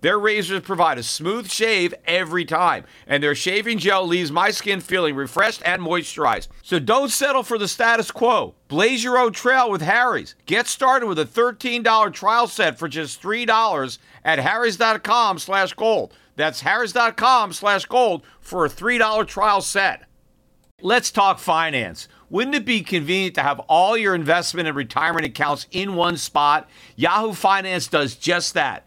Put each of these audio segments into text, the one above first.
Their razors provide a smooth shave every time, and their shaving gel leaves my skin feeling refreshed and moisturized. So don't settle for the status quo. Blaze your own trail with Harry's. Get started with a $13 trial set for just $3 at harrys.com slash gold. That's harrys.com slash gold for a $3 trial set. Let's talk finance. Wouldn't it be convenient to have all your investment and retirement accounts in one spot? Yahoo Finance does just that.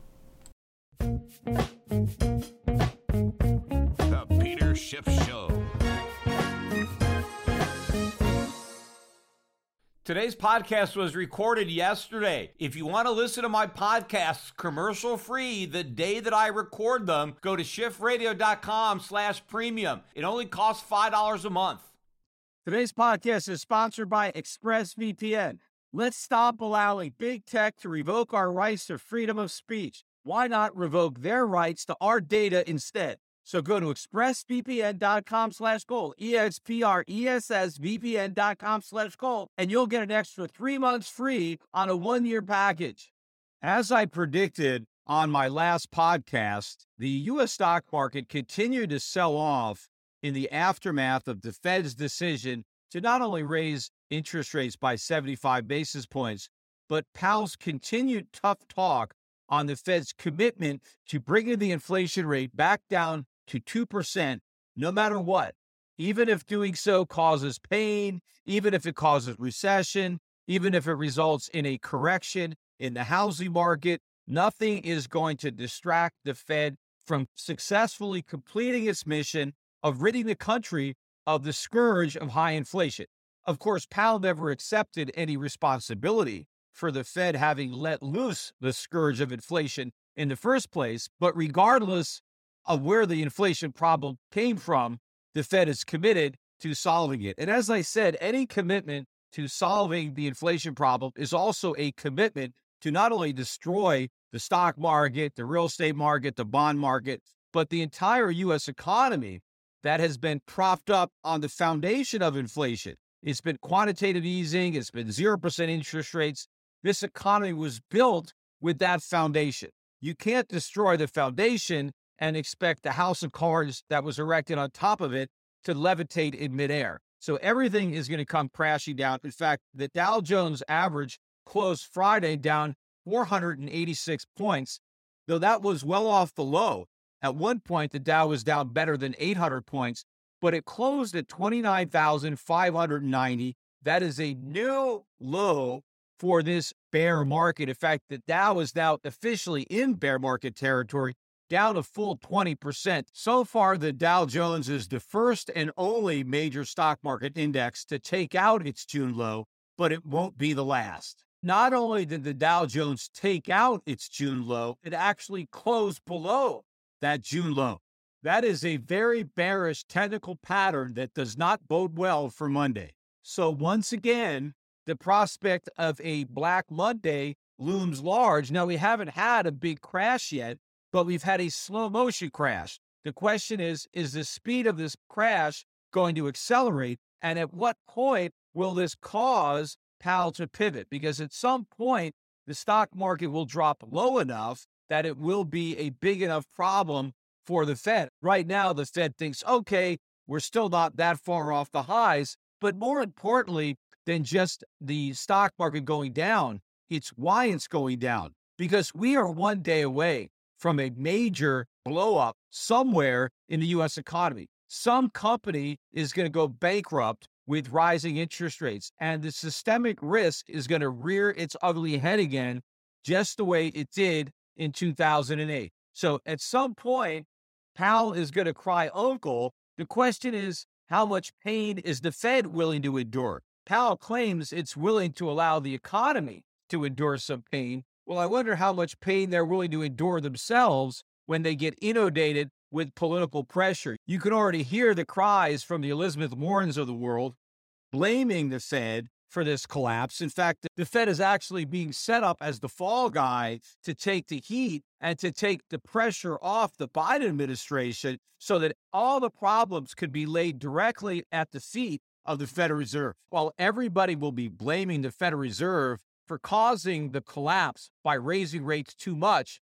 The Peter Schiff Show. Today's podcast was recorded yesterday. If you want to listen to my podcasts commercial free the day that I record them, go to schiffradio.com slash premium. It only costs $5 a month. Today's podcast is sponsored by ExpressVPN. Let's stop allowing big tech to revoke our rights to freedom of speech. Why not revoke their rights to our data instead? So go to expressvpn.com slash gold, E-X-P-R-E-S-S-V-P-N.com slash gold, and you'll get an extra three months free on a one-year package. As I predicted on my last podcast, the U.S. stock market continued to sell off in the aftermath of the Fed's decision to not only raise interest rates by 75 basis points, but Powell's continued tough talk on the Fed's commitment to bringing the inflation rate back down to 2%, no matter what, even if doing so causes pain, even if it causes recession, even if it results in a correction in the housing market, nothing is going to distract the Fed from successfully completing its mission of ridding the country of the scourge of high inflation. Of course, Powell never accepted any responsibility for the Fed having let loose the scourge of inflation in the first place. But regardless of where the inflation problem came from, the Fed is committed to solving it. And as I said, any commitment to solving the inflation problem is also a commitment to not only destroy the stock market, the real estate market, the bond market, but the entire U.S. economy that has been propped up on the foundation of inflation. It's been quantitative easing, it's been 0% interest rates, this economy was built with that foundation. You can't destroy the foundation and expect the house of cards that was erected on top of it to levitate in midair. So everything is going to come crashing down. In fact, the Dow Jones average closed Friday down 486 points, though that was well off the low. At one point, the Dow was down better than 800 points, but it closed at 29,590. That is a new low for this bear market. In fact, the Dow is now officially in bear market territory, down a full 20%. So far, the Dow Jones is the first and only major stock market index to take out its June low, but it won't be the last. Not only did the Dow Jones take out its June low, it actually closed below that June low. That is a very bearish technical pattern that does not bode well for Monday. So, once again, the prospect of a Black Monday looms large. Now, we haven't had a big crash yet, but we've had a slow motion crash. The question is is the speed of this crash going to accelerate? And at what point will this cause Powell to pivot? Because at some point, the stock market will drop low enough that it will be a big enough problem for the Fed. Right now, the Fed thinks, okay, we're still not that far off the highs. But more importantly than just the stock market going down, it's why it's going down. Because we are one day away from a major blow up somewhere in the US economy. Some company is going to go bankrupt with rising interest rates, and the systemic risk is going to rear its ugly head again, just the way it did in 2008. So at some point, Powell is going to cry uncle. The question is, how much pain is the Fed willing to endure? Powell claims it's willing to allow the economy to endure some pain. Well, I wonder how much pain they're willing to endure themselves when they get inundated with political pressure. You can already hear the cries from the Elizabeth Warrens of the world blaming the Fed for this collapse. In fact, the Fed is actually being set up as the fall guy to take the heat and to take the pressure off the Biden administration so that all the problems could be laid directly at the feet of the Federal Reserve. While everybody will be blaming the Federal Reserve for causing the collapse by raising rates too much,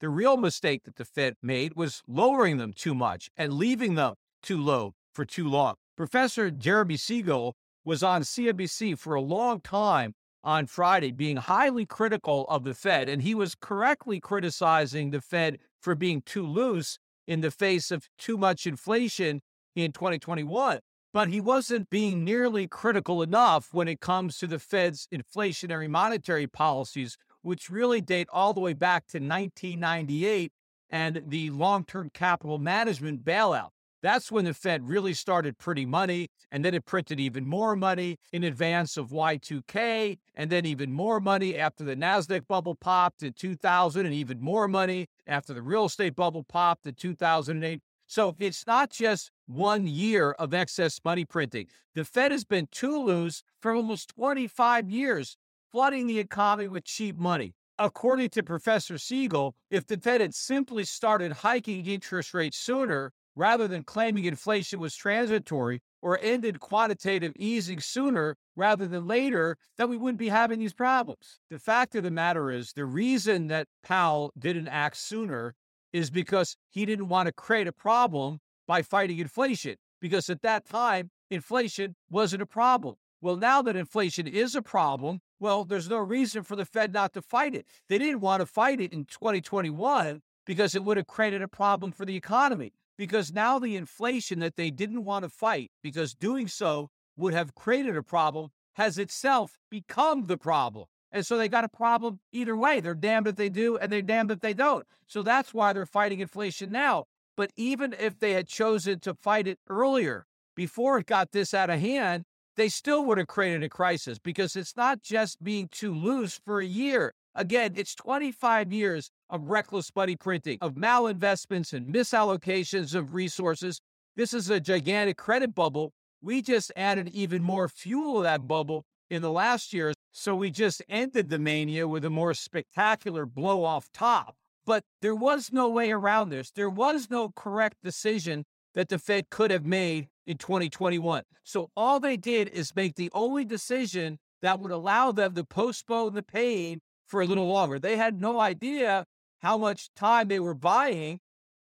the real mistake that the Fed made was lowering them too much and leaving them too low for too long. Professor Jeremy Siegel was on CNBC for a long time on Friday, being highly critical of the Fed. And he was correctly criticizing the Fed for being too loose in the face of too much inflation in 2021. But he wasn't being nearly critical enough when it comes to the Fed's inflationary monetary policies, which really date all the way back to 1998 and the long term capital management bailout. That's when the Fed really started printing money, and then it printed even more money in advance of Y2K, and then even more money after the NASDAQ bubble popped in 2000, and even more money after the real estate bubble popped in 2008. So it's not just one year of excess money printing. The Fed has been too loose for almost 25 years, flooding the economy with cheap money. According to Professor Siegel, if the Fed had simply started hiking interest rates sooner, rather than claiming inflation was transitory or ended quantitative easing sooner rather than later, then we wouldn't be having these problems. The fact of the matter is, the reason that Powell didn't act sooner is because he didn't want to create a problem by fighting inflation, because at that time, inflation wasn't a problem. Well, now that inflation is a problem, well, there's no reason for the Fed not to fight it. They didn't want to fight it in 2021 because it would have created a problem for the economy because now the inflation that they didn't want to fight, because doing so would have created a problem, has itself become the problem. And so they got a problem either way. They're damned if they do and they're damned if they don't. So that's why they're fighting inflation now. But even if they had chosen to fight it earlier, before it got this out of hand, they still would have created a crisis because it's not just being too loose for a year. Again, it's 25 years of reckless money printing, of malinvestments and misallocations of resources. This is a gigantic credit bubble. We just added even more fuel to that bubble in the last year. So we just ended the mania with a more spectacular blow off top. But there was no way around this. There was no correct decision that the Fed could have made in 2021. So all they did is make the only decision that would allow them to postpone the pain for a little longer. They had no idea how much time they were buying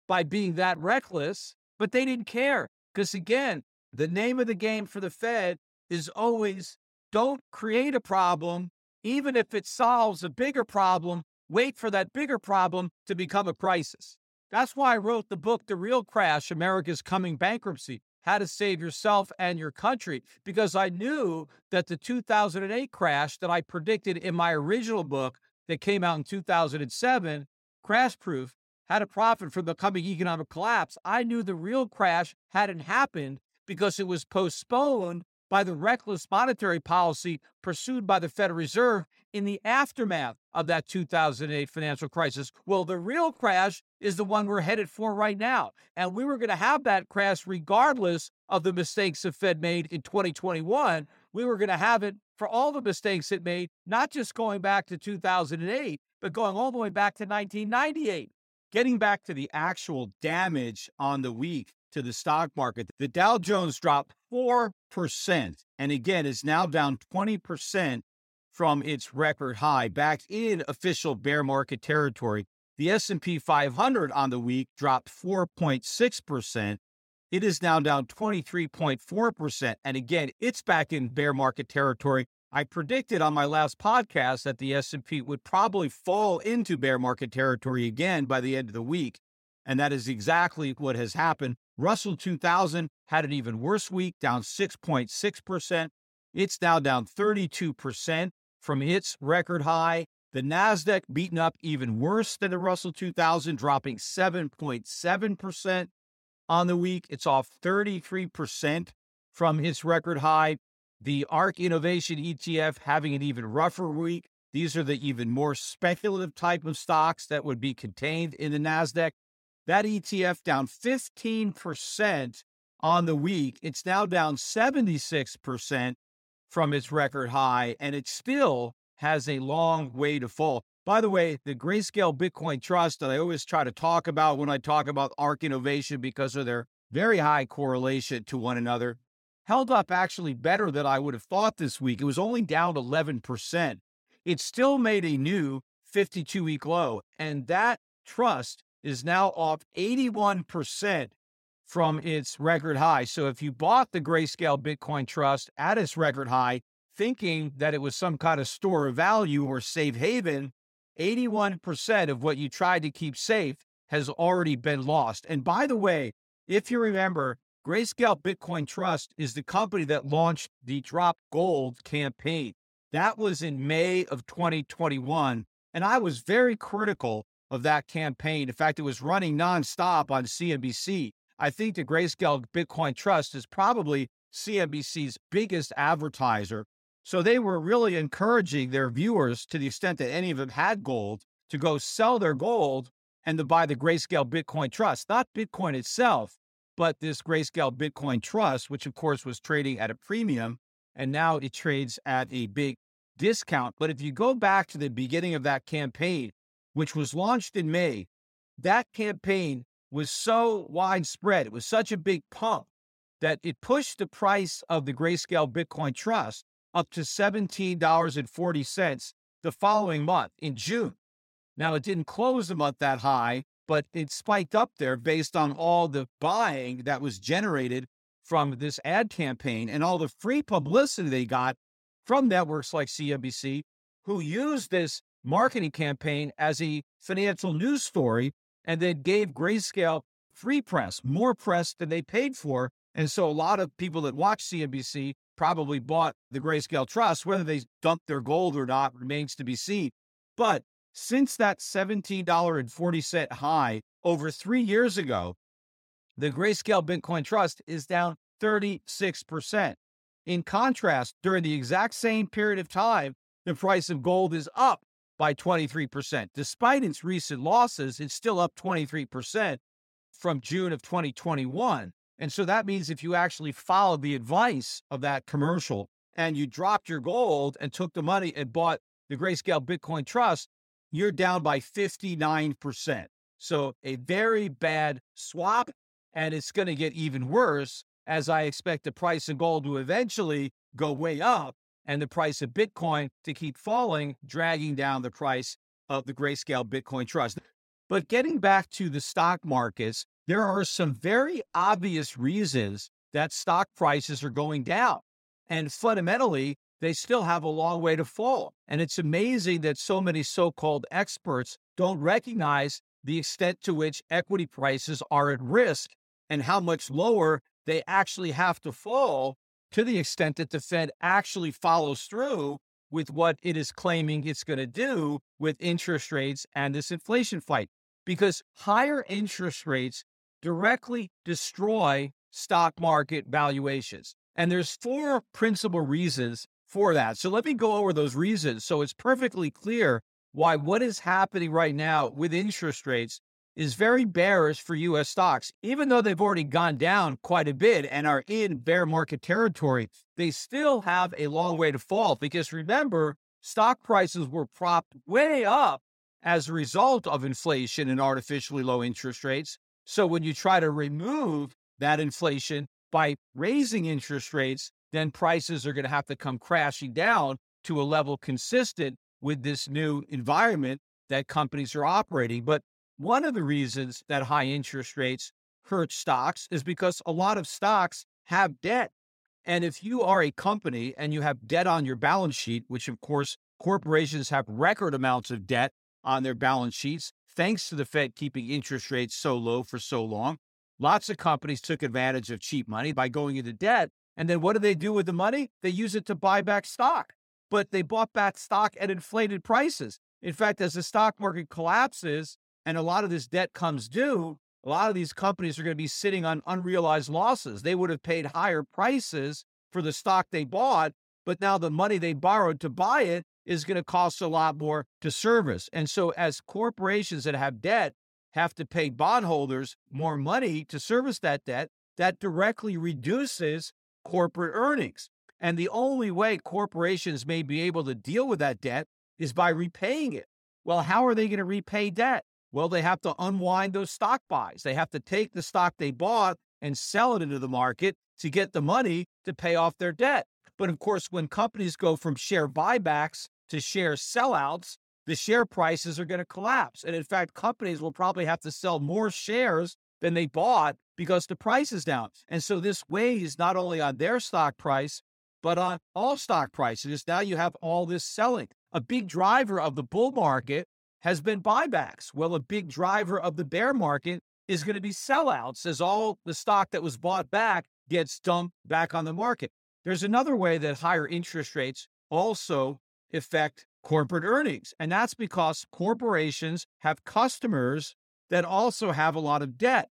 by being that reckless, but they didn't care. Because again, the name of the game for the Fed is always don't create a problem, even if it solves a bigger problem, wait for that bigger problem to become a crisis. That's why I wrote the book, The Real Crash America's Coming Bankruptcy How to Save Yourself and Your Country, because I knew that the 2008 crash that I predicted in my original book that came out in 2007 crash proof, how to profit from the coming economic collapse, I knew the real crash hadn't happened because it was postponed by the reckless monetary policy pursued by the Federal Reserve in the aftermath of that 2008 financial crisis. Well, the real crash is the one we're headed for right now. And we were going to have that crash regardless of the mistakes the Fed made in 2021. We were going to have it for all the mistakes it made, not just going back to 2008, but going all the way back to 1998. Getting back to the actual damage on the week to the stock market, the Dow Jones dropped 4%, and again is now down 20% from its record high, back in official bear market territory. The S&P 500 on the week dropped 4.6%. It is now down 23.4%, and again, it's back in bear market territory. I predicted on my last podcast that the S&P would probably fall into bear market territory again by the end of the week, and that is exactly what has happened. Russell 2000 had an even worse week, down 6.6%. It's now down 32% from its record high. The Nasdaq beaten up even worse than the Russell 2000, dropping 7.7% on the week. It's off 33% from its record high. The ARK Innovation ETF having an even rougher week. These are the even more speculative type of stocks that would be contained in the NASDAQ. That ETF down 15% on the week. It's now down 76% from its record high, and it still has a long way to fall. By the way, the Grayscale Bitcoin Trust that I always try to talk about when I talk about ARK Innovation because of their very high correlation to one another held up actually better than I would have thought this week. It was only down 11%. It still made a new 52 week low, and that trust is now off 81% from its record high. So if you bought the Grayscale Bitcoin Trust at its record high, thinking that it was some kind of store of value or safe haven, 81% of what you tried to keep safe has already been lost. And by the way, if you remember, Grayscale Bitcoin Trust is the company that launched the Drop Gold campaign. That was in May of 2021. And I was very critical of that campaign. In fact, it was running nonstop on CNBC. I think the Grayscale Bitcoin Trust is probably CNBC's biggest advertiser. So they were really encouraging their viewers to the extent that any of them had gold to go sell their gold and to buy the Grayscale Bitcoin Trust, not Bitcoin itself, but this Grayscale Bitcoin Trust, which of course was trading at a premium, and now it trades at a big discount. But if you go back to the beginning of that campaign, which was launched in May, that campaign was so widespread, it was such a big pump that it pushed the price of the Grayscale Bitcoin Trust up to $17.40 the following month in June. Now, it didn't close the month that high, but it spiked up there based on all the buying that was generated from this ad campaign and all the free publicity they got from networks like CNBC, who used this marketing campaign as a financial news story and then gave Grayscale free press, more press than they paid for. And so a lot of people that watch CNBC probably bought the Grayscale Trust. Whether they dumped their gold or not remains to be seen. But since that $17.40 high over three years ago, the Grayscale Bitcoin Trust is down 36%. In contrast, during the exact same period of time, the price of gold is up by 23%. Despite its recent losses, it's still up 23% from June of 2021. And so that means if you actually followed the advice of that commercial and you dropped your gold and took the money and bought the Grayscale Bitcoin Trust, you're down by 59%. So a very bad swap, and it's going to get even worse as I expect the price of gold to eventually go way up and the price of Bitcoin to keep falling, dragging down the price of the Grayscale Bitcoin Trust. But getting back to the stock markets, there are some very obvious reasons that stock prices are going down. And fundamentally, they still have a long way to fall. And it's amazing that so many so called experts don't recognize the extent to which equity prices are at risk and how much lower they actually have to fall to the extent that the Fed actually follows through with what it is claiming it's going to do with interest rates and this inflation fight. Because higher interest rates directly destroy stock market valuations. And there's four principal reasons for that. So let me go over those reasons. So it's perfectly clear why what is happening right now with interest rates is very bearish for US stocks. Even though they've already gone down quite a bit and are in bear market territory, they still have a long way to fall because remember, stock prices were propped way up as a result of inflation and artificially low interest rates. So when you try to remove that inflation by raising interest rates, then prices are going to have to come crashing down to a level consistent with this new environment that companies are operating. But one of the reasons that high interest rates hurt stocks is because a lot of stocks have debt. And if you are a company and you have debt on your balance sheet, which of course corporations have record amounts of debt on their balance sheets, thanks to the Fed keeping interest rates so low for so long, lots of companies took advantage of cheap money by going into debt. And then what do they do with the money? They use it to buy back stock. But they bought back stock at inflated prices. In fact, as the stock market collapses, and a lot of this debt comes due, a lot of these companies are going to be sitting on unrealized losses. They would have paid higher prices for the stock they bought, but now the money they borrowed to buy it is going to cost a lot more to service. And so, as corporations that have debt have to pay bondholders more money to service that debt, that directly reduces corporate earnings. And the only way corporations may be able to deal with that debt is by repaying it. Well, how are they going to repay debt? Well, they have to unwind those stock buys. They have to take the stock they bought and sell it into the market to get the money to pay off their debt. But of course, when companies go from share buybacks to share sellouts, the share prices are going to collapse. And in fact, companies will probably have to sell more shares than they bought because the price is down. And so this weighs not only on their stock price, but on all stock prices. Now you have all this selling. A big driver of the bull market has been buybacks. Well, a big driver of the bear market is going to be sellouts as all the stock that was bought back gets dumped back on the market. There's another way that higher interest rates also affect corporate earnings, and that's because corporations have customers that also have a lot of debt.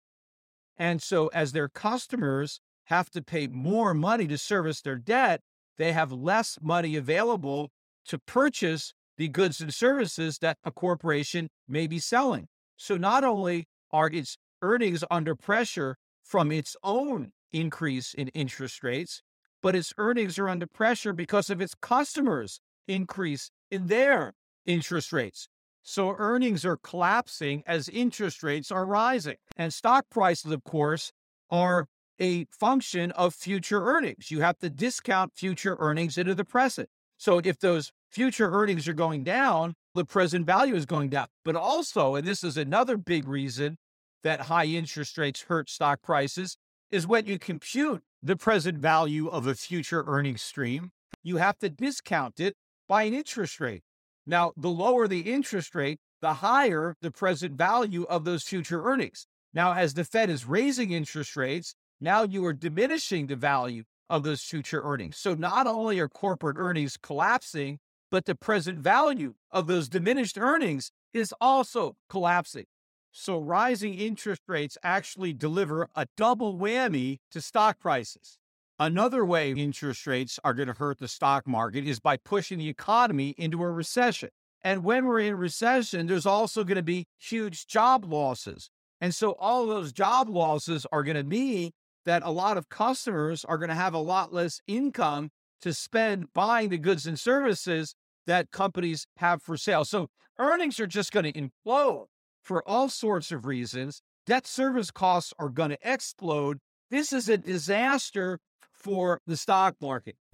And so, as their customers have to pay more money to service their debt, they have less money available to purchase the goods and services that a corporation may be selling. So not only are its earnings under pressure from its own increase in interest rates, but its earnings are under pressure because of its customers' increase in their interest rates. So earnings are collapsing as interest rates are rising. And stock prices, of course, are a function of future earnings. You have to discount future earnings into the present. So if those future earnings are going down, the present value is going down. But also, and this is another big reason that high interest rates hurt stock prices, is when you compute the present value of a future earnings stream, you have to discount it by an interest rate. Now, the lower the interest rate, the higher the present value of those future earnings. Now, as the Fed is raising interest rates, now you are diminishing the value of those future earnings. So not only are corporate earnings collapsing, but the present value of those diminished earnings is also collapsing. So rising interest rates actually deliver a double whammy to stock prices. Another way interest rates are going to hurt the stock market is by pushing the economy into a recession. And when we're in recession, there's also going to be huge job losses. And so all those job losses are going to mean that a lot of customers are going to have a lot less income to spend buying the goods and services that companies have for sale. So earnings are just going to implode for all sorts of reasons. Debt service costs are going to explode. This is a disaster for the stock market.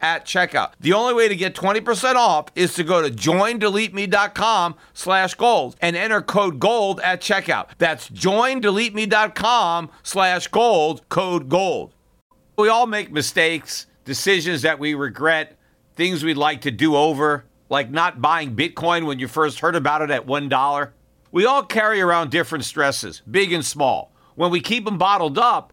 at checkout. The only way to get 20% off is to go to joindeleteme.com slash gold and enter code GOLD at checkout. That's joindeleteme.com slash gold, code GOLD. We all make mistakes, decisions that we regret, things we'd like to do over, like not buying Bitcoin when you first heard about it at $1. We all carry around different stresses, big and small. When we keep them bottled up,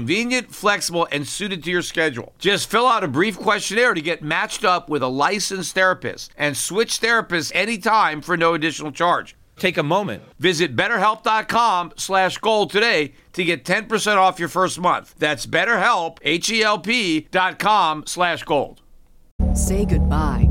flexible, and suited to your schedule. Just fill out a brief questionnaire to get matched up with a licensed therapist and switch therapists anytime for no additional charge. Take a moment. Visit betterhelp.com slash gold today to get 10% off your first month. That's betterhelp, H-E-L-P dot com slash gold. Say goodbye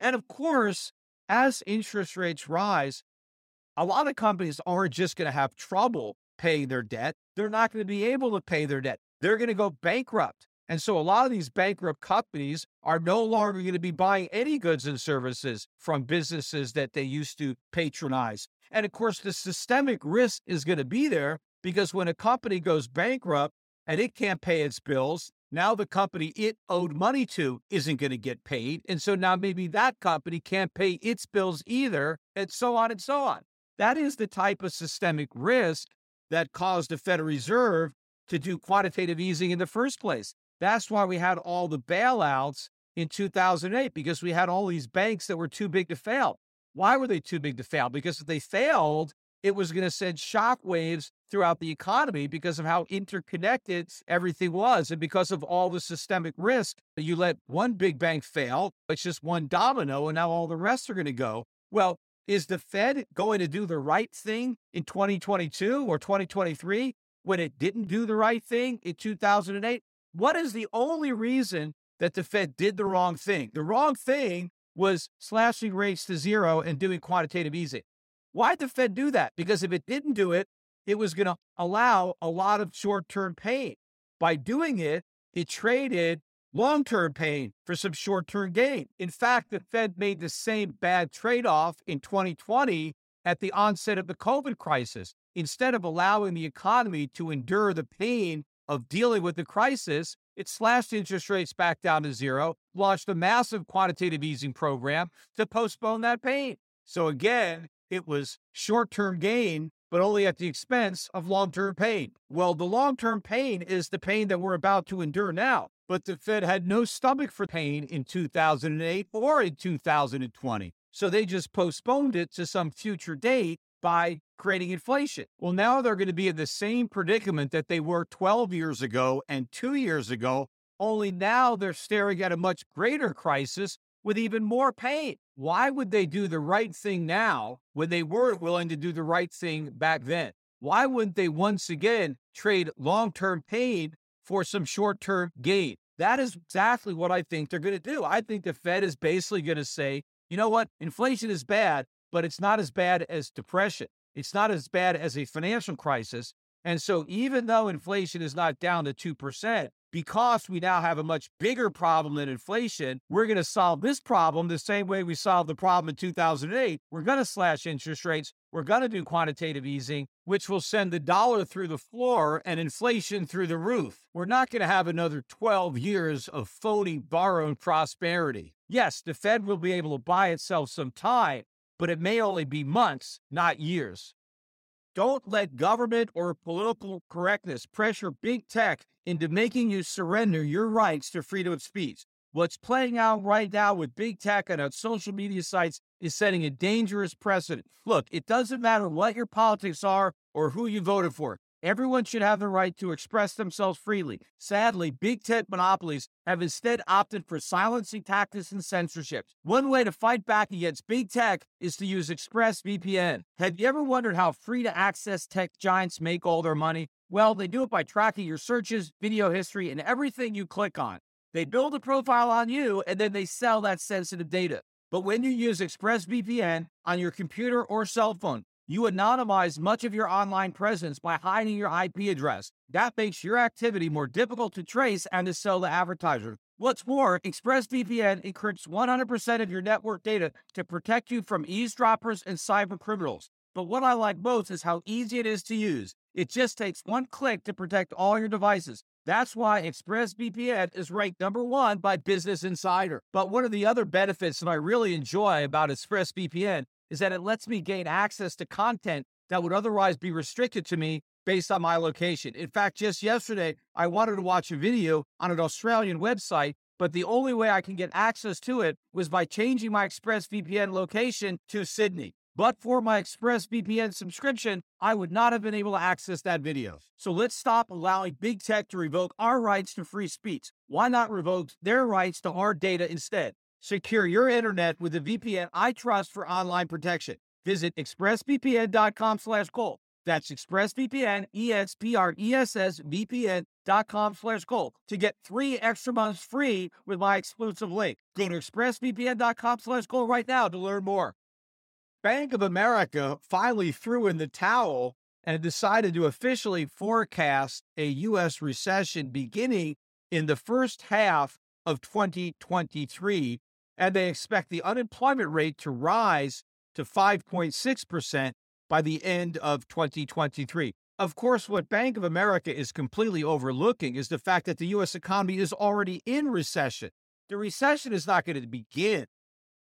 And of course, as interest rates rise, a lot of companies aren't just going to have trouble paying their debt. They're not going to be able to pay their debt. They're going to go bankrupt. And so a lot of these bankrupt companies are no longer going to be buying any goods and services from businesses that they used to patronize. And of course, the systemic risk is going to be there because when a company goes bankrupt and it can't pay its bills, now the company it owed money to isn't going to get paid. And so now maybe that company can't pay its bills either, and so on and so on. That is the type of systemic risk that caused the Federal Reserve to do quantitative easing in the first place. That's why we had all the bailouts in 2008, because we had all these banks that were too big to fail. Why were they too big to fail? Because if they failed, it was going to send shockwaves throughout the economy because of how interconnected everything was and because of all the systemic risk. You let one big bank fail, it's just one domino, and now all the rest are going to go. Well, is the Fed going to do the right thing in 2022 or 2023 when it didn't do the right thing in 2008? What is the only reason that the Fed did the wrong thing? The wrong thing was slashing rates to zero and doing quantitative easing. Why did the Fed do that? Because if it didn't do it, it was going to allow a lot of short term pain. By doing it, it traded long term pain for some short term gain. In fact, the Fed made the same bad trade off in 2020 at the onset of the COVID crisis. Instead of allowing the economy to endure the pain of dealing with the crisis, it slashed interest rates back down to zero, launched a massive quantitative easing program to postpone that pain. So again, it was short term gain, but only at the expense of long term pain. Well, the long term pain is the pain that we're about to endure now. But the Fed had no stomach for pain in 2008 or in 2020. So they just postponed it to some future date by creating inflation. Well, now they're going to be in the same predicament that they were 12 years ago and two years ago, only now they're staring at a much greater crisis with even more pain. Why would they do the right thing now when they weren't willing to do the right thing back then? Why wouldn't they once again trade long term pain for some short term gain? That is exactly what I think they're going to do. I think the Fed is basically going to say, you know what? Inflation is bad, but it's not as bad as depression. It's not as bad as a financial crisis. And so, even though inflation is not down to 2%, because we now have a much bigger problem than inflation, we're going to solve this problem the same way we solved the problem in 2008. We're going to slash interest rates. We're going to do quantitative easing, which will send the dollar through the floor and inflation through the roof. We're not going to have another 12 years of phony borrowed prosperity. Yes, the Fed will be able to buy itself some time, but it may only be months, not years. Don't let government or political correctness pressure big tech into making you surrender your rights to freedom of speech. What's playing out right now with big tech and on social media sites is setting a dangerous precedent. Look, it doesn't matter what your politics are or who you voted for. Everyone should have the right to express themselves freely. Sadly, big tech monopolies have instead opted for silencing tactics and censorship. One way to fight back against big tech is to use ExpressVPN. Have you ever wondered how free to access tech giants make all their money? Well, they do it by tracking your searches, video history, and everything you click on. They build a profile on you and then they sell that sensitive data. But when you use ExpressVPN on your computer or cell phone, you anonymize much of your online presence by hiding your IP address. That makes your activity more difficult to trace and to sell to advertisers. What's more, ExpressVPN encrypts 100% of your network data to protect you from eavesdroppers and cyber criminals. But what I like most is how easy it is to use. It just takes one click to protect all your devices. That's why ExpressVPN is ranked number one by Business Insider. But one of the other benefits that I really enjoy about ExpressVPN is that it lets me gain access to content that would otherwise be restricted to me based on my location. In fact, just yesterday, I wanted to watch a video on an Australian website, but the only way I can get access to it was by changing my ExpressVPN location to Sydney. But for my ExpressVPN subscription, I would not have been able to access that video. So let's stop allowing big tech to revoke our rights to free speech. Why not revoke their rights to our data instead? Secure your internet with the VPN I trust for online protection. Visit expressvpn.com slash gold. That's expressvpn, E-X-P-R-E-S-S, com slash gold to get three extra months free with my exclusive link. Go to expressvpn.com slash gold right now to learn more. Bank of America finally threw in the towel and decided to officially forecast a U.S. recession beginning in the first half of 2023 and they expect the unemployment rate to rise to 5.6% by the end of 2023. Of course, what Bank of America is completely overlooking is the fact that the U.S. economy is already in recession. The recession is not going to begin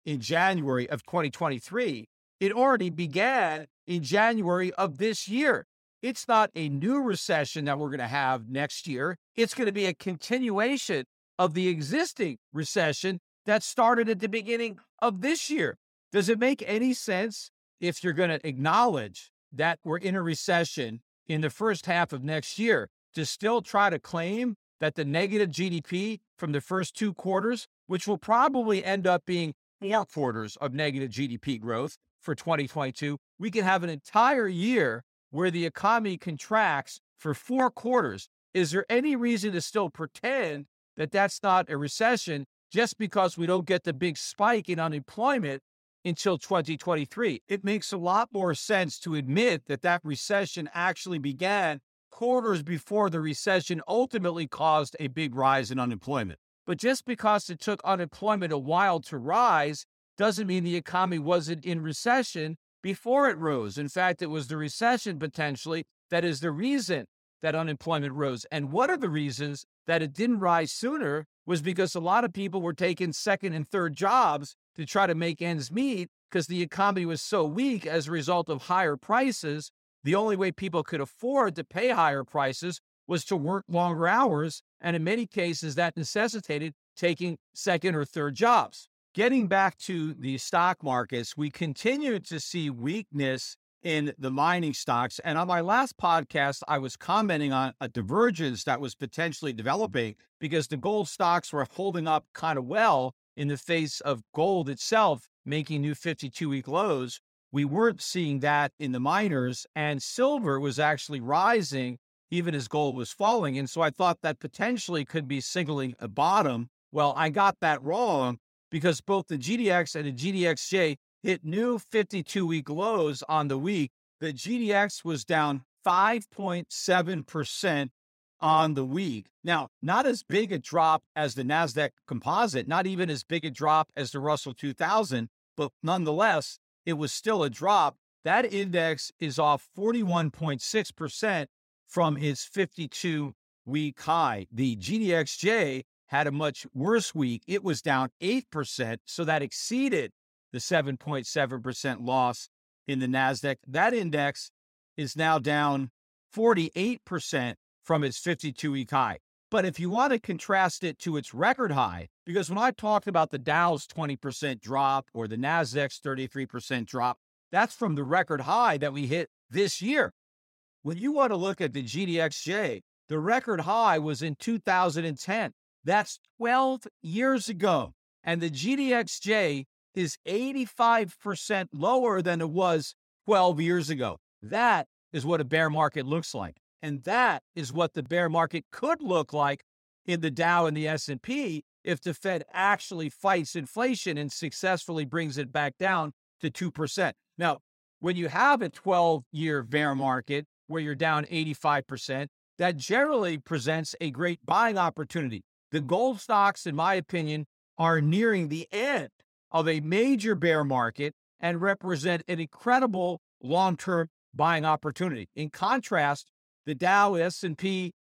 in January of 2023. It already began in January of this year. It's not a new recession that we're going to have next year. It's going to be a continuation of the existing recession that started at the beginning of this year. Does it make any sense if you're going to acknowledge that we're in a recession in the first half of next year to still try to claim that the negative GDP from the first two quarters, which will probably end up being four quarters of negative GDP growth for 2022, we can have an entire year where the economy contracts for four quarters. Is there any reason to still pretend that that's not a recession just because we don't get the big spike in unemployment until 2023. It makes a lot more sense to admit that that recession actually began quarters before the recession ultimately caused a big rise in unemployment. But just because it took unemployment a while to rise doesn't mean the economy wasn't in recession before it rose. In fact, it was the recession potentially that is the reason that unemployment rose. And one of the reasons that it didn't rise sooner was because a lot of people were taking second and third jobs to try to make ends meet because the economy was so weak as a result of higher prices. The only way people could afford to pay higher prices was to work longer hours. And in many cases, that necessitated taking second or third jobs. Getting back to the stock markets, we continue to see weakness in the mining stocks. And on my last podcast, I was commenting on a divergence that was potentially developing because the gold stocks were holding up kind of well in the face of gold itself making new 52 week lows. We weren't seeing that in the miners, and silver was actually rising even as gold was falling. And so I thought that potentially could be signaling a bottom. Well, I got that wrong because both the GDX and the GDXJ hit new 52 week lows on the week. The GDX was down 5.7% on the week. Now, not as big a drop as the NASDAQ composite, not even as big a drop as the Russell 2000, but nonetheless, it was still a drop. That index is off 41.6% from its 52 week high. The GDXJ had a much worse week. It was down 8%, so that exceeded the 7.7% loss in the NASDAQ. That index is now down 48% from its 52 week high. But if you want to contrast it to its record high, because when I talked about the Dow's 20% drop or the NASDAQ's 33% drop, that's from the record high that we hit this year. When you want to look at the GDXJ, the record high was in 2010. That's 12 years ago. And the GDXJ is 85% lower than it was 12 years ago. That is what a bear market looks like. And that is what the bear market could look like in the Dow and the S&P if the Fed actually fights inflation and successfully brings it back down to 2%. Now, when you have a 12-year bear market where you're down 85%, that generally presents a great buying opportunity. The gold stocks, in my opinion, are nearing the end of a major bear market and represent an incredible long-term buying opportunity. In contrast, the Dow, S&P,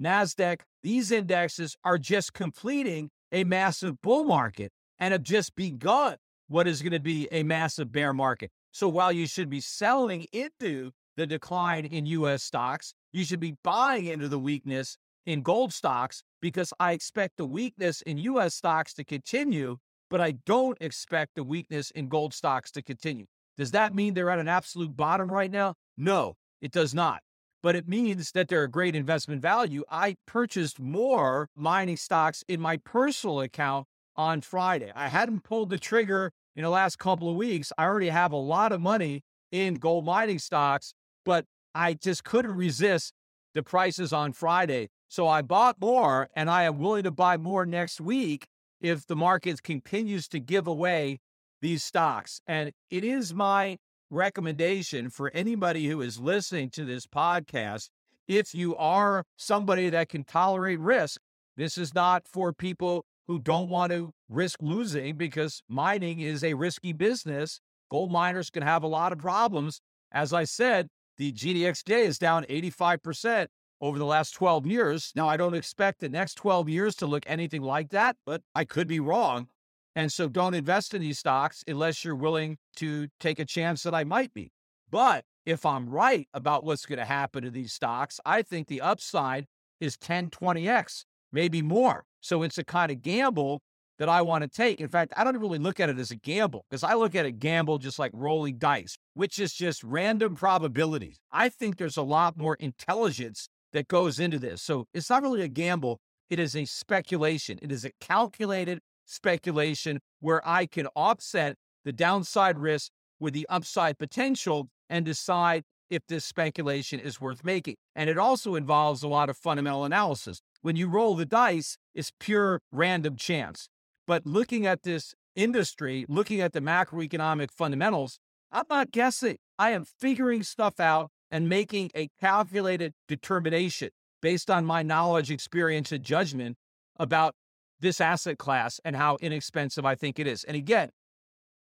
Nasdaq, these indexes are just completing a massive bull market and have just begun what is going to be a massive bear market. So while you should be selling into the decline in US stocks, you should be buying into the weakness in gold stocks because I expect the weakness in US stocks to continue, but I don't expect the weakness in gold stocks to continue. Does that mean they're at an absolute bottom right now? No, it does not but it means that they're a great investment value. I purchased more mining stocks in my personal account on Friday. I hadn't pulled the trigger in the last couple of weeks. I already have a lot of money in gold mining stocks, but I just couldn't resist the prices on Friday. So I bought more and I am willing to buy more next week if the market continues to give away these stocks. And it is my recommendation for anybody who is listening to this podcast. If you are somebody that can tolerate risk, this is not for people who don't want to risk losing because mining is a risky business. Gold miners can have a lot of problems. As I said, the GDXJ is down 85% over the last 12 years. Now, I don't expect the next 12 years to look anything like that, but I could be wrong. And so don't invest in these stocks unless you're willing to take a chance that I might be. But if I'm right about what's going to happen to these stocks, I think the upside is 10, 20x, maybe more. So it's a kind of gamble that I want to take. In fact, I don't really look at it as a gamble because I look at a gamble just like rolling dice, which is just random probabilities. I think there's a lot more intelligence that goes into this. So it's not really a gamble. It is a speculation. It is a calculated speculation where I can offset the downside risk with the upside potential and decide if this speculation is worth making. And it also involves a lot of fundamental analysis. When you roll the dice, it's pure random chance. But looking at this industry, looking at the macroeconomic fundamentals, I'm not guessing. I am figuring stuff out and making a calculated determination based on my knowledge, experience, and judgment about this asset class and how inexpensive I think it is. And again,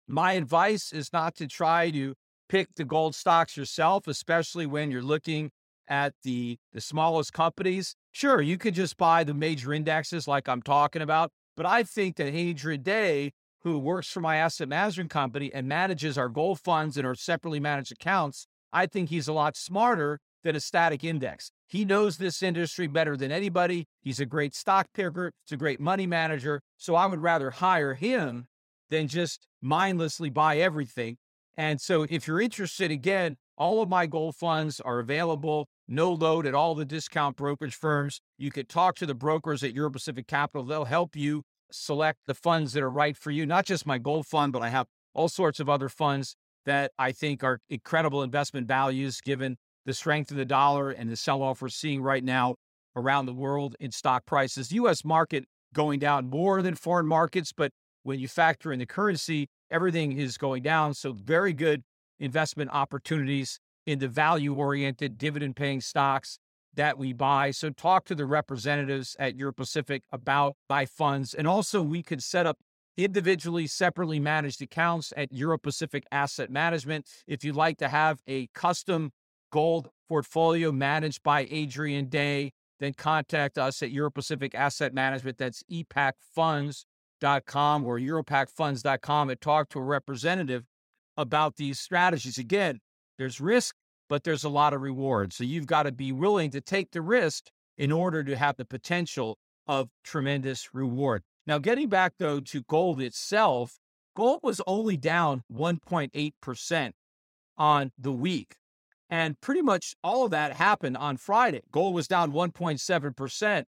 my advice is not to try to pick the gold stocks yourself, especially when you're looking at the, the smallest companies. Sure, you could just buy the major indexes like I'm talking about, but I think that Adrian Day, who works for my asset management company and manages our gold funds and our separately managed accounts, I think he's a lot smarter than a static index. He knows this industry better than anybody. He's a great stock picker, he's a great money manager. So I would rather hire him than just mindlessly buy everything. And so if you're interested, again, all of my gold funds are available, no load at all the discount brokerage firms. You could talk to the brokers at Euro Pacific Capital. They'll help you select the funds that are right for you, not just my gold fund, but I have all sorts of other funds that I think are incredible investment values given the strength of the dollar and the sell off we're seeing right now around the world in stock prices. The US market going down more than foreign markets, but when you factor in the currency, everything is going down. So, very good investment opportunities in the value oriented, dividend paying stocks. that we buy. So talk to the representatives at Euro Pacific about buy funds. And also, we could set up individually, separately managed accounts at Euro Pacific Asset Management. If you'd like to have a custom gold portfolio managed by Adrian Day, then contact us at Euro Pacific Asset Management. That's epacfunds.com or europacfunds.com and talk to a representative about these strategies. Again, there's risk, but there's a lot of reward. So you've got to be willing to take the risk in order to have the potential of tremendous reward. Now, getting back though to gold itself, gold was only down 1.8% on the week. And pretty much all of that happened on Friday. Gold was down 1.7%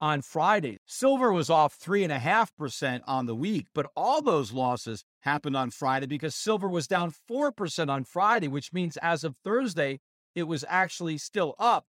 on Friday. Silver was off 3.5% on the week, but all those losses happened on Friday because silver was down 4% on Friday, which means as of Thursday, it was actually still up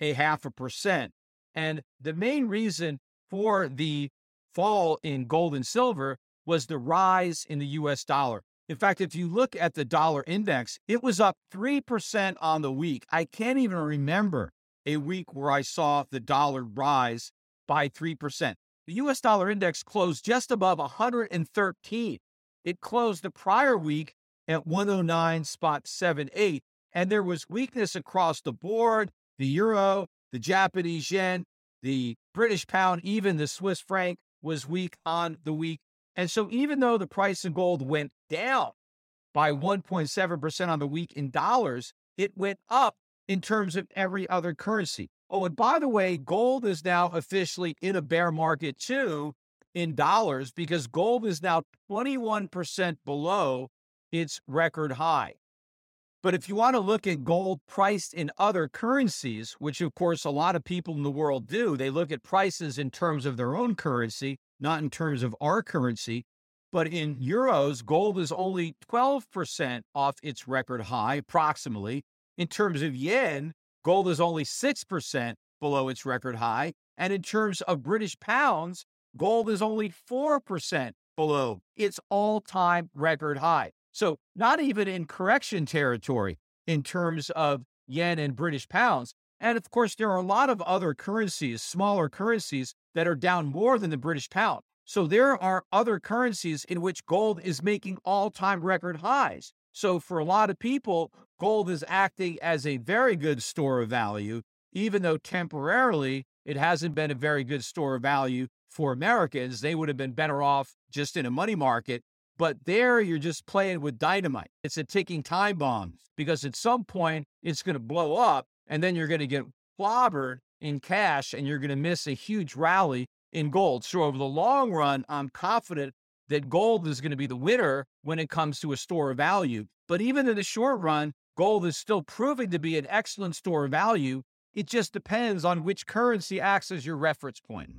a half a percent. And the main reason for the fall in gold and silver was the rise in the US dollar. In fact, if you look at the dollar index, it was up 3% on the week. I can't even remember a week where I saw the dollar rise by 3%. The US dollar index closed just above 113. It closed the prior week at 109.78, and there was weakness across the board. The euro, the Japanese yen, the British pound, even the Swiss franc was weak on the week. And so, even though the price of gold went down by 1.7% on the week in dollars, it went up in terms of every other currency. Oh, and by the way, gold is now officially in a bear market too in dollars because gold is now 21% below its record high. But if you want to look at gold priced in other currencies, which of course a lot of people in the world do, they look at prices in terms of their own currency not in terms of our currency. But in euros, gold is only 12% off its record high, approximately. In terms of yen, gold is only 6% below its record high. And in terms of British pounds, gold is only 4% below its all time record high. So, not even in correction territory in terms of yen and British pounds. And of course, there are a lot of other currencies, smaller currencies, that are down more than the British pound. So there are other currencies in which gold is making all time record highs. So for a lot of people, gold is acting as a very good store of value, even though temporarily it hasn't been a very good store of value for Americans. They would have been better off just in a money market. But there you're just playing with dynamite. It's a ticking time bomb because at some point it's going to blow up and then you're going to get clobbered in cash and you're going to miss a huge rally in gold. So, over the long run, I'm confident that gold is going to be the winner when it comes to a store of value. But even in the short run, gold is still proving to be an excellent store of value. It just depends on which currency acts as your reference point.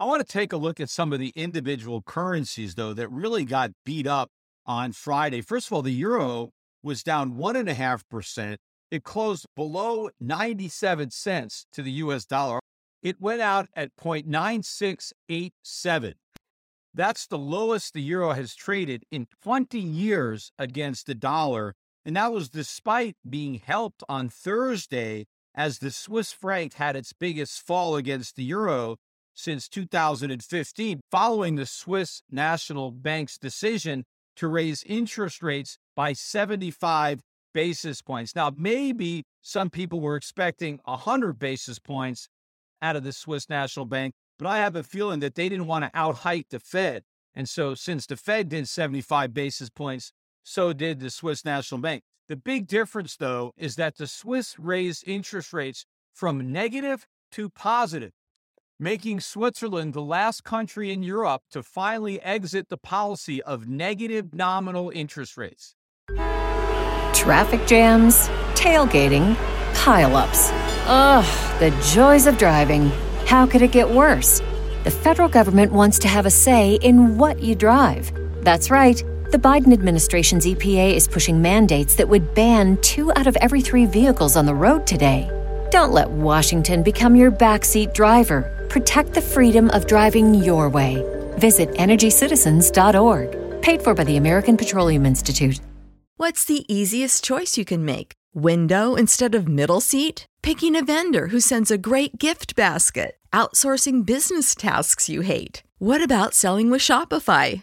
I want to take a look at some of the individual currencies, though, that really got beat up on Friday. First of all, the euro was down 1.5%. It closed below 97 cents to the US dollar. It went out at 0.9687. That's the lowest the euro has traded in 20 years against the dollar. And that was despite being helped on Thursday as the Swiss franc had its biggest fall against the euro since 2015, following the Swiss National Bank's decision to raise interest rates by 75 basis points. Now, maybe some people were expecting 100 basis points out of the Swiss National Bank, but I have a feeling that they didn't want to outhike the Fed. And so, since the Fed did 75 basis points, so did the Swiss National Bank. The big difference, though, is that the Swiss raised interest rates from negative to positive, making Switzerland the last country in Europe to finally exit the policy of negative nominal interest rates. Traffic jams, tailgating, pileups. Ugh, the joys of driving. How could it get worse? The federal government wants to have a say in what you drive. That's right. The Biden administration's EPA is pushing mandates that would ban two out of every three vehicles on the road today. Don't let Washington become your backseat driver. Protect the freedom of driving your way. Visit EnergyCitizens.org. Paid for by the American Petroleum Institute. What's the easiest choice you can make? Window instead of middle seat? Picking a vendor who sends a great gift basket? Outsourcing business tasks you hate? What about selling with Shopify?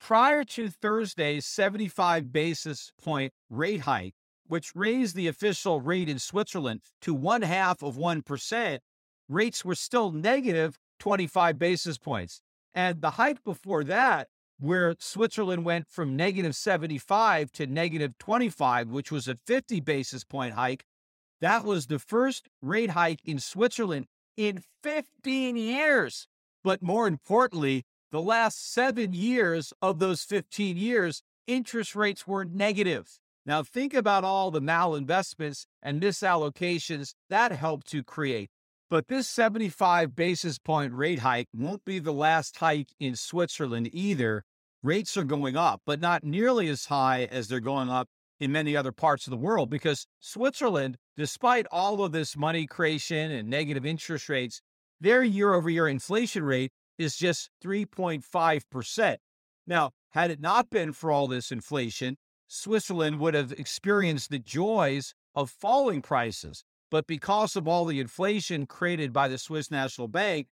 Prior to Thursday's 75 basis point rate hike, which raised the official rate in Switzerland to one half of 1%, rates were still negative 25 basis points. And the hike before that, where Switzerland went from negative 75 to negative 25, which was a 50 basis point hike, that was the first rate hike in Switzerland in 15 years. But more importantly, the last seven years of those 15 years, interest rates were negative. Now, think about all the malinvestments and misallocations that helped to create. But this 75 basis point rate hike won't be the last hike in Switzerland either. Rates are going up, but not nearly as high as they're going up in many other parts of the world because Switzerland, despite all of this money creation and negative interest rates, their year over year inflation rate is just 3.5%. Now, had it not been for all this inflation, Switzerland would have experienced the joys of falling prices. But because of all the inflation created by the Swiss National Bank,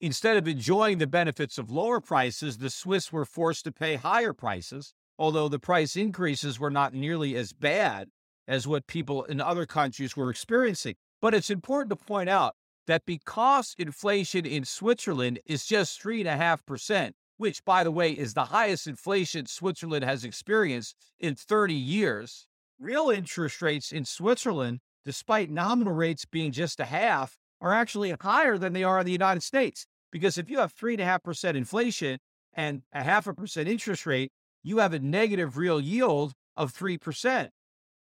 instead of enjoying the benefits of lower prices, the Swiss were forced to pay higher prices, although the price increases were not nearly as bad as what people in other countries were experiencing. But it's important to point out that because inflation in Switzerland is just 3.5%, which, by the way, is the highest inflation Switzerland has experienced in 30 years, real interest rates in Switzerland, despite nominal rates being just a half, are actually higher than they are in the United States. Because if you have 3.5% inflation and a half a percent interest rate, you have a negative real yield of 3%.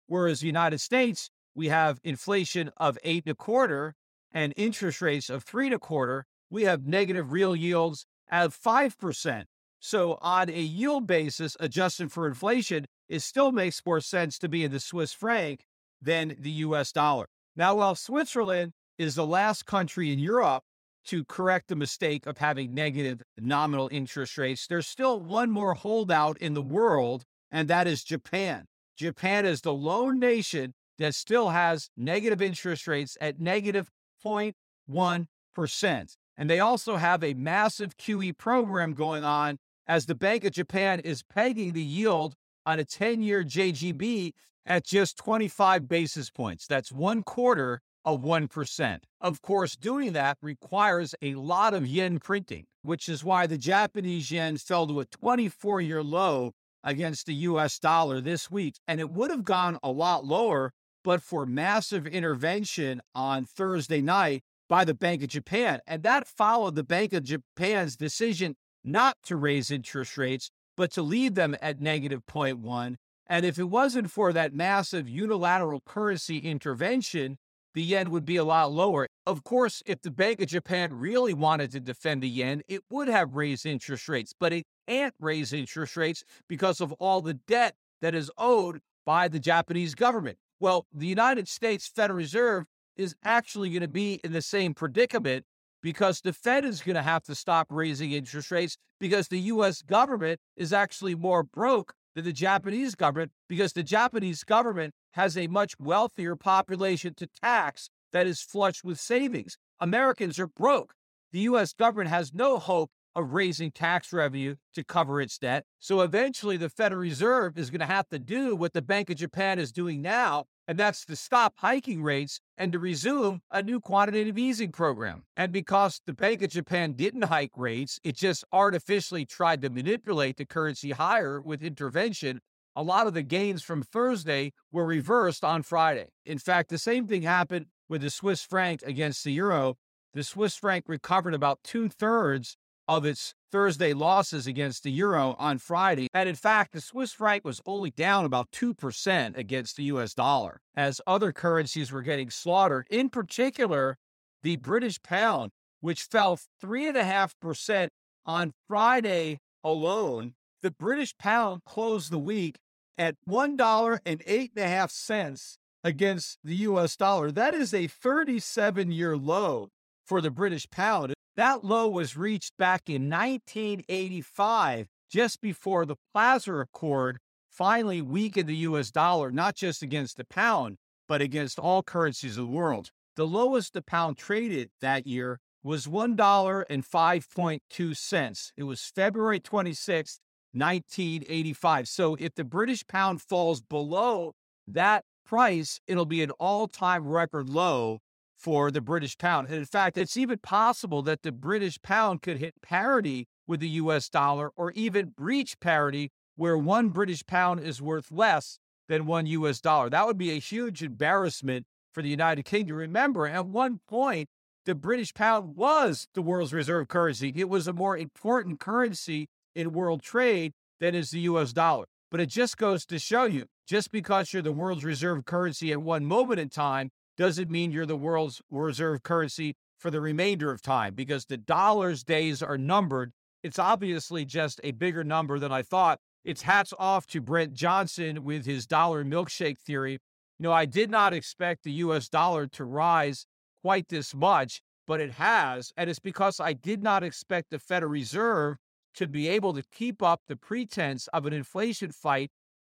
Whereas the United States, we have inflation of eight and a quarter and interest rates of three and a quarter, we have negative real yields of 5%. So, on a yield basis, adjusted for inflation, it still makes more sense to be in the Swiss franc than the US dollar. Now, while Switzerland is the last country in Europe to correct the mistake of having negative nominal interest rates, there's still one more holdout in the world, and that is Japan. Japan is the lone nation that still has negative interest rates at negative 0.1%. And they also have a massive QE program going on as the Bank of Japan is pegging the yield on a 10 year JGB at just 25 basis points. That's one quarter of 1%. Of course, doing that requires a lot of yen printing, which is why the Japanese yen fell to a 24 year low against the US dollar this week. And it would have gone a lot lower but for massive intervention on Thursday night by the Bank of Japan. And that followed the Bank of Japan's decision not to raise interest rates, but to leave them at negative 0.1. And if it wasn't for that massive unilateral currency intervention, the yen would be a lot lower. Of course, if the Bank of Japan really wanted to defend the yen, it would have raised interest rates, but it can't raise interest rates because of all the debt that is owed by the Japanese government. Well, the United States Federal Reserve is actually going to be in the same predicament because the Fed is going to have to stop raising interest rates because the US government is actually more broke than the Japanese government because the Japanese government has a much wealthier population to tax that is flush with savings. Americans are broke. The U.S. government has no hope of raising tax revenue to cover its debt. So eventually, the Federal Reserve is going to have to do what the Bank of Japan is doing now, and that's to stop hiking rates and to resume a new quantitative easing program. And because the Bank of Japan didn't hike rates, it just artificially tried to manipulate the currency higher with intervention. A lot of the gains from Thursday were reversed on Friday. In fact, the same thing happened with the Swiss franc against the euro. The Swiss franc recovered about two thirds of its Thursday losses against the euro on Friday. And in fact, the Swiss franc was only down about 2% against the US dollar as other currencies were getting slaughtered. In particular, the British pound, which fell 3.5% on Friday alone. The British pound closed the week at $1.08 against the US dollar. That is a 37 year low for the British pound. That low was reached back in 1985, just before the Plaza Accord finally weakened the US dollar, not just against the pound, but against all currencies of the world. The lowest the pound traded that year was $1.05.2. It was February 26, 1985. So if the British pound falls below that price, it'll be an all time record low for the British pound. And in fact, it's even possible that the British pound could hit parity with the US dollar or even breach parity where one British pound is worth less than one US dollar. That would be a huge embarrassment for the United Kingdom. Remember, at one point, the British pound was the world's reserve currency. It was a more important currency in world trade than is the US dollar. But it just goes to show you just because you're the world's reserve currency at one moment in time doesn't mean you're the world's reserve currency for the remainder of time because the dollar's days are numbered. It's obviously just a bigger number than I thought. It's hats off to Brent Johnson with his dollar milkshake theory. You know, I did not expect the US dollar to rise quite this much, but it has. And it's because I did not expect the Federal Reserve to be able to keep up the pretense of an inflation fight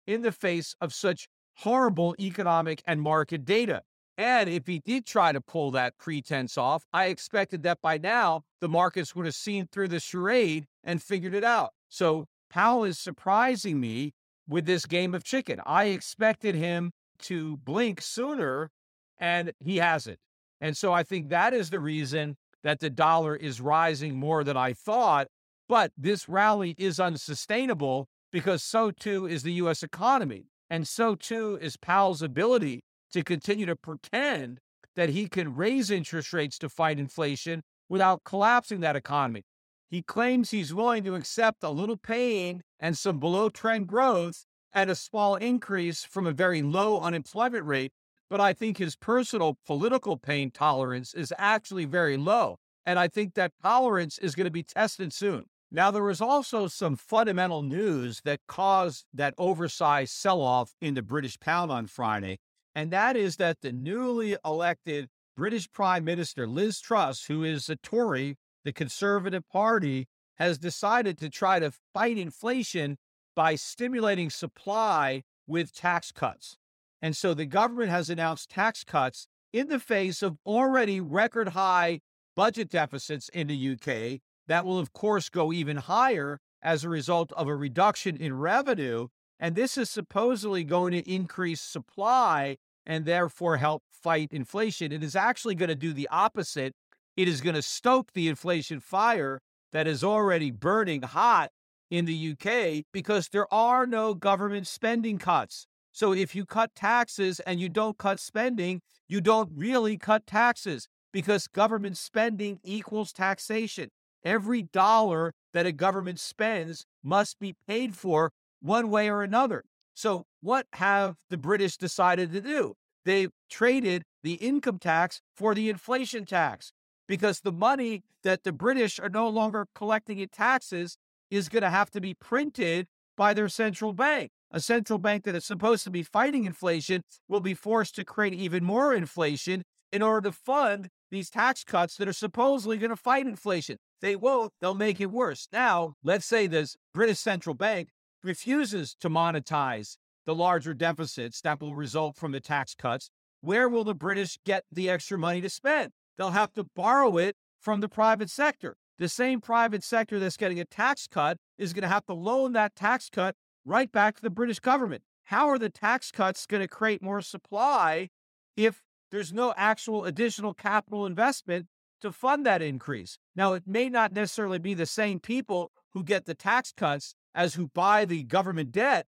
in the face of such horrible economic and market data. And if he did try to pull that pretense off, I expected that by now the markets would have seen through the charade and figured it out. So Powell is surprising me with this game of chicken. I expected him to blink sooner, and he hasn't. And so I think that is the reason that the dollar is rising more than I thought. But this rally is unsustainable because so too is the U.S. economy. And so too is Powell's ability to continue to pretend that he can raise interest rates to fight inflation without collapsing that economy. He claims he's willing to accept a little pain and some below trend growth and a small increase from a very low unemployment rate. But I think his personal political pain tolerance is actually very low. And I think that tolerance is going to be tested soon. Now, there was also some fundamental news that caused that oversized sell off in the British pound on Friday and that is that the newly elected British Prime Minister Liz Truss, who is a Tory, the Conservative Party, has decided to try to fight inflation by stimulating supply with tax cuts. And so the government has announced tax cuts in the face of already record high budget deficits in the UK that will, of course, go even higher as a result of a reduction in revenue and this is supposedly going to increase supply and therefore help fight inflation. It is actually going to do the opposite. It is going to stoke the inflation fire that is already burning hot in the UK because there are no government spending cuts. So if you cut taxes and you don't cut spending, you don't really cut taxes because government spending equals taxation. Every dollar that a government spends must be paid for one way or another. So, what have the British decided to do? They've traded the income tax for the inflation tax because the money that the British are no longer collecting in taxes is going to have to be printed by their central bank. A central bank that is supposed to be fighting inflation will be forced to create even more inflation in order to fund these tax cuts that are supposedly going to fight inflation. They won't, they'll make it worse. Now, let's say this British central bank refuses to monetize the larger deficits that will result from the tax cuts, where will the British get the extra money to spend? They'll have to borrow it from the private sector. The same private sector that's getting a tax cut is going to have to loan that tax cut right back to the British government. How are the tax cuts going to create more supply if there's no actual additional capital investment to fund that increase? Now, it may not necessarily be the same people who get the tax cuts as who buy the government debt,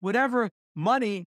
whatever money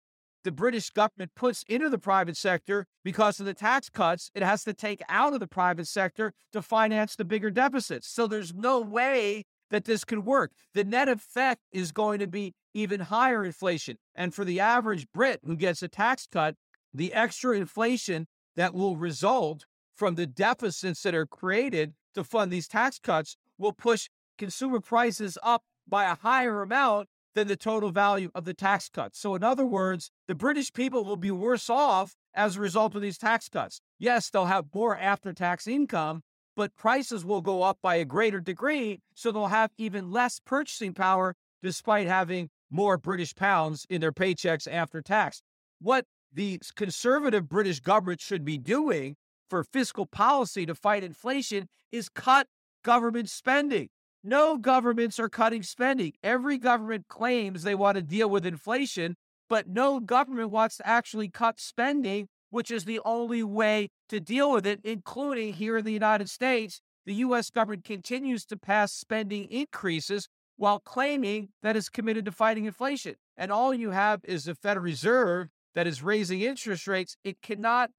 the British government puts into the private sector because of the tax cuts, it has to take out of the private sector to finance the bigger deficits. So there's no way that this could work. The net effect is going to be even higher inflation. And for the average Brit who gets a tax cut, the extra inflation that will result from the deficits that are created to fund these tax cuts will push consumer prices up by a higher amount than the total value of the tax cuts. So, in other words, the British people will be worse off as a result of these tax cuts. Yes, they'll have more after tax income, but prices will go up by a greater degree. So, they'll have even less purchasing power despite having more British pounds in their paychecks after tax. What the conservative British government should be doing for fiscal policy to fight inflation is cut government spending. No governments are cutting spending. Every government claims they want to deal with inflation, but no government wants to actually cut spending, which is the only way to deal with it, including here in the United States. The U.S. government continues to pass spending increases while claiming that it's committed to fighting inflation. And all you have is the Federal Reserve that is raising interest rates. It cannot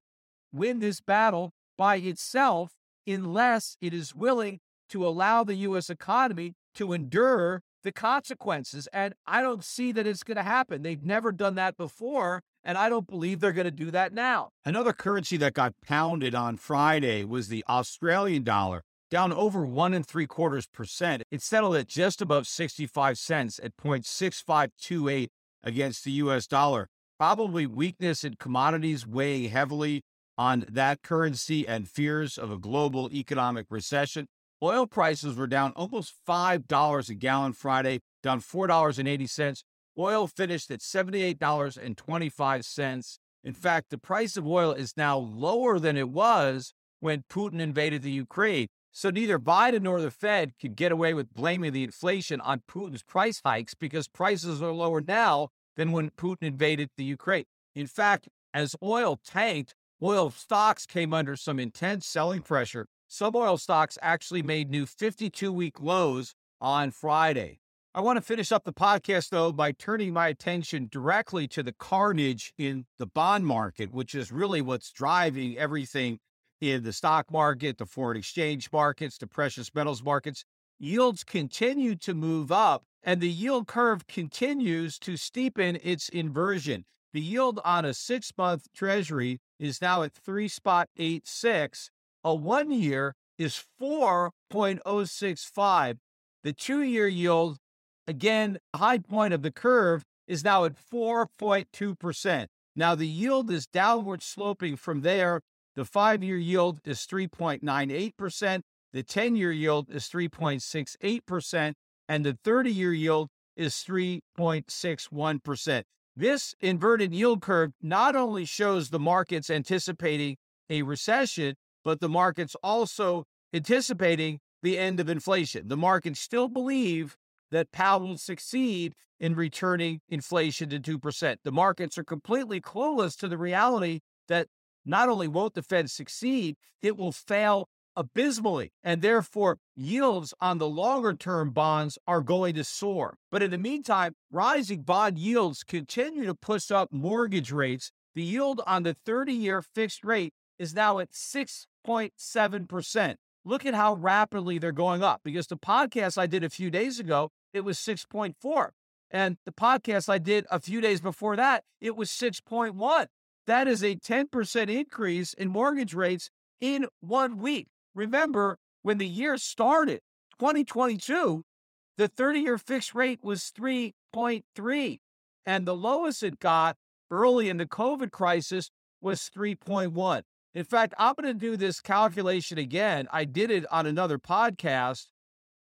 win this battle by itself unless it is willing to allow the U.S. economy to endure the consequences. And I don't see that it's going to happen. They've never done that before. And I don't believe they're going to do that now. Another currency that got pounded on Friday was the Australian dollar, down over one and three quarters percent. It settled at just above 65 cents at 0.6528 against the US dollar. Probably weakness in commodities weighing heavily on that currency and fears of a global economic recession. Oil prices were down almost $5 a gallon Friday, down $4.80. Oil finished at $78.25. In fact, the price of oil is now lower than it was when Putin invaded the Ukraine. So neither Biden nor the Fed could get away with blaming the inflation on Putin's price hikes because prices are lower now than when Putin invaded the Ukraine. In fact, as oil tanked, oil stocks came under some intense selling pressure some oil stocks actually made new 52 week lows on Friday. I want to finish up the podcast, though, by turning my attention directly to the carnage in the bond market, which is really what's driving everything in the stock market, the foreign exchange markets, the precious metals markets. Yields continue to move up, and the yield curve continues to steepen its inversion. The yield on a six month treasury is now at 3 spot 86 a one year is 4.065. The two year yield, again, high point of the curve, is now at 4.2%. Now, the yield is downward sloping from there. The five year yield is 3.98%. The 10 year yield is 3.68%. And the 30 year yield is 3.61%. This inverted yield curve not only shows the markets anticipating a recession, but the market's also anticipating the end of inflation. The markets still believe that Powell will succeed in returning inflation to 2%. The markets are completely clueless to the reality that not only won't the Fed succeed, it will fail abysmally. And therefore, yields on the longer term bonds are going to soar. But in the meantime, rising bond yields continue to push up mortgage rates. The yield on the 30 year fixed rate is now at 6.7%. Look at how rapidly they're going up because the podcast I did a few days ago, it was 6.4. And the podcast I did a few days before that, it was 6.1. That is a 10% increase in mortgage rates in one week. Remember, when the year started, 2022, the 30 year fixed rate was 3.3. And the lowest it got early in the COVID crisis was 3.1. In fact, I'm going to do this calculation again. I did it on another podcast,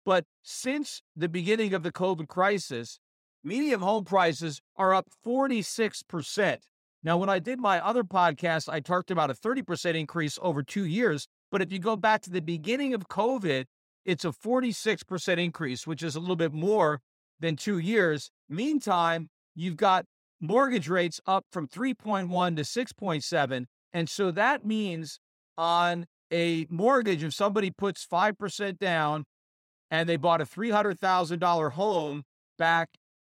but since the beginning of the COVID crisis, medium home prices are up 46%. Now, when I did my other podcast, I talked about a 30% increase over two years. But if you go back to the beginning of COVID, it's a 46% increase, which is a little bit more than two years. Meantime, you've got mortgage rates up from 3.1 to 6.7. And so that means on a mortgage, if somebody puts 5% down and they bought a $300,000 home back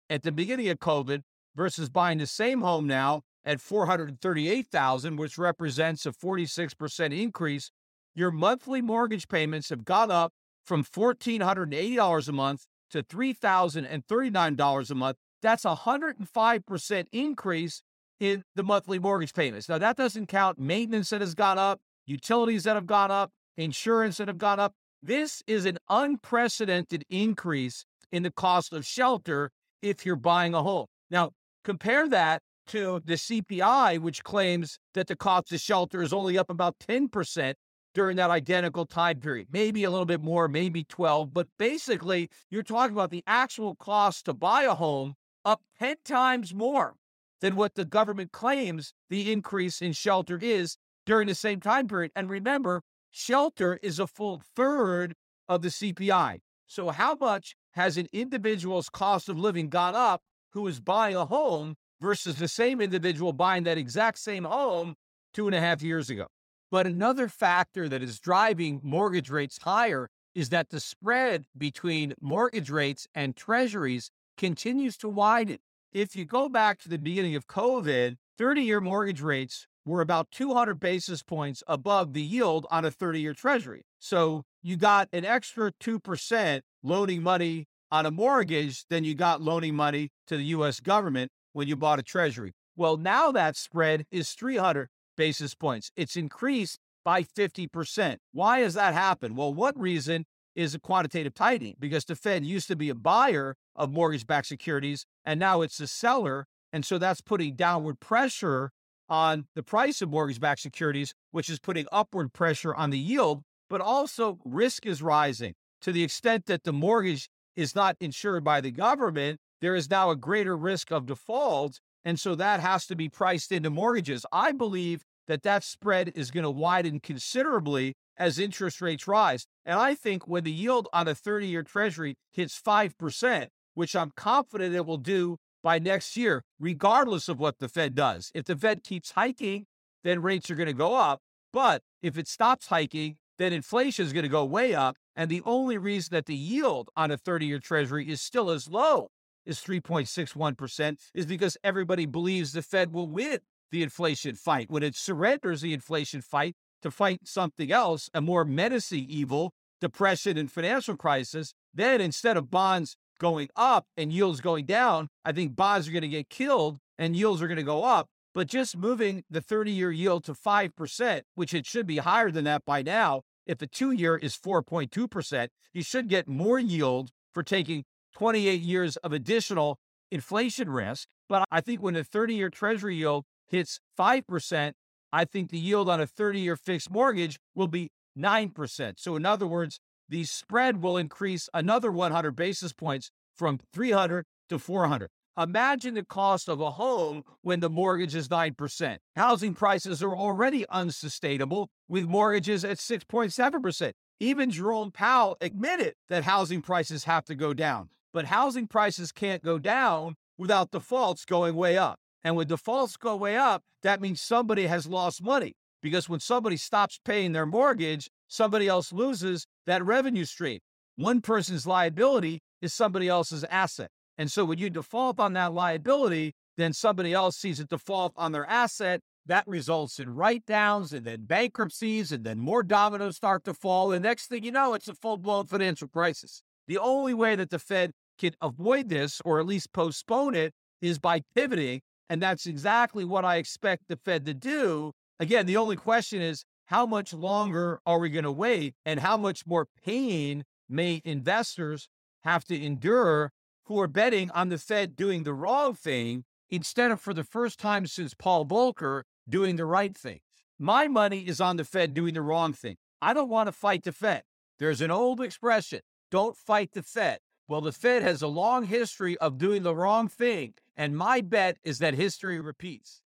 at the beginning of COVID versus buying the same home now at 438,000, which represents a 46% increase, your monthly mortgage payments have gone up from $1,480 a month to $3,039 a month. That's a 105% increase in the monthly mortgage payments. Now, that doesn't count maintenance that has gone up, utilities that have gone up, insurance that have gone up. This is an unprecedented increase in the cost of shelter if you're buying a home. Now, compare that to the CPI, which claims that the cost of shelter is only up about 10% during that identical time period. Maybe a little bit more, maybe 12, but basically you're talking about the actual cost to buy a home up 10 times more than what the government claims the increase in shelter is during the same time period. And remember, shelter is a full third of the CPI. So how much has an individual's cost of living gone up who is buying a home versus the same individual buying that exact same home two and a half years ago? But another factor that is driving mortgage rates higher is that the spread between mortgage rates and treasuries continues to widen. If you go back to the beginning of COVID, 30 year mortgage rates were about 200 basis points above the yield on a 30 year treasury. So you got an extra 2% loaning money on a mortgage than you got loaning money to the US government when you bought a treasury. Well, now that spread is 300 basis points. It's increased by 50%. Why has that happened? Well, one reason is a quantitative tightening because the Fed used to be a buyer of mortgage backed securities and now it's a seller. And so that's putting downward pressure on the price of mortgage backed securities, which is putting upward pressure on the yield, but also risk is rising to the extent that the mortgage is not insured by the government. There is now a greater risk of default and so that has to be priced into mortgages. I believe that that spread is going to widen considerably as interest rates rise. And I think when the yield on a 30 year treasury hits 5%, which I'm confident it will do by next year, regardless of what the Fed does. If the Fed keeps hiking, then rates are going to go up. But if it stops hiking, then inflation is going to go way up. And the only reason that the yield on a 30 year treasury is still as low is 3.61% is because everybody believes the Fed will win the inflation fight. When it surrenders the inflation fight to fight something else, a more menacing evil, depression and financial crisis, then instead of bonds going up and yields going down, I think bonds are going to get killed and yields are going to go up. But just moving the 30 year yield to 5%, which it should be higher than that by now, if the two year is 4.2%, you should get more yield for taking 28 years of additional inflation risk. But I think when the 30 year treasury yield hits 5%, I think the yield on a 30 year fixed mortgage will be 9%. So, in other words, the spread will increase another 100 basis points from 300 to 400. Imagine the cost of a home when the mortgage is 9%. Housing prices are already unsustainable with mortgages at 6.7%. Even Jerome Powell admitted that housing prices have to go down. But housing prices can't go down without defaults going way up. And when defaults go way up, that means somebody has lost money because when somebody stops paying their mortgage, somebody else loses that revenue stream. One person's liability is somebody else's asset. And so when you default on that liability, then somebody else sees a default on their asset. That results in write downs and then bankruptcies, and then more dominoes start to fall. And next thing you know, it's a full blown financial crisis. The only way that the Fed can avoid this or at least postpone it is by pivoting. And that's exactly what I expect the Fed to do. Again, the only question is how much longer are we going to wait and how much more pain may investors have to endure who are betting on the Fed doing the wrong thing instead of, for the first time since Paul Volcker, doing the right thing. My money is on the Fed doing the wrong thing. I don't want to fight the Fed. There's an old expression don't fight the Fed. Well, the Fed has a long history of doing the wrong thing, and my bet is that history repeats.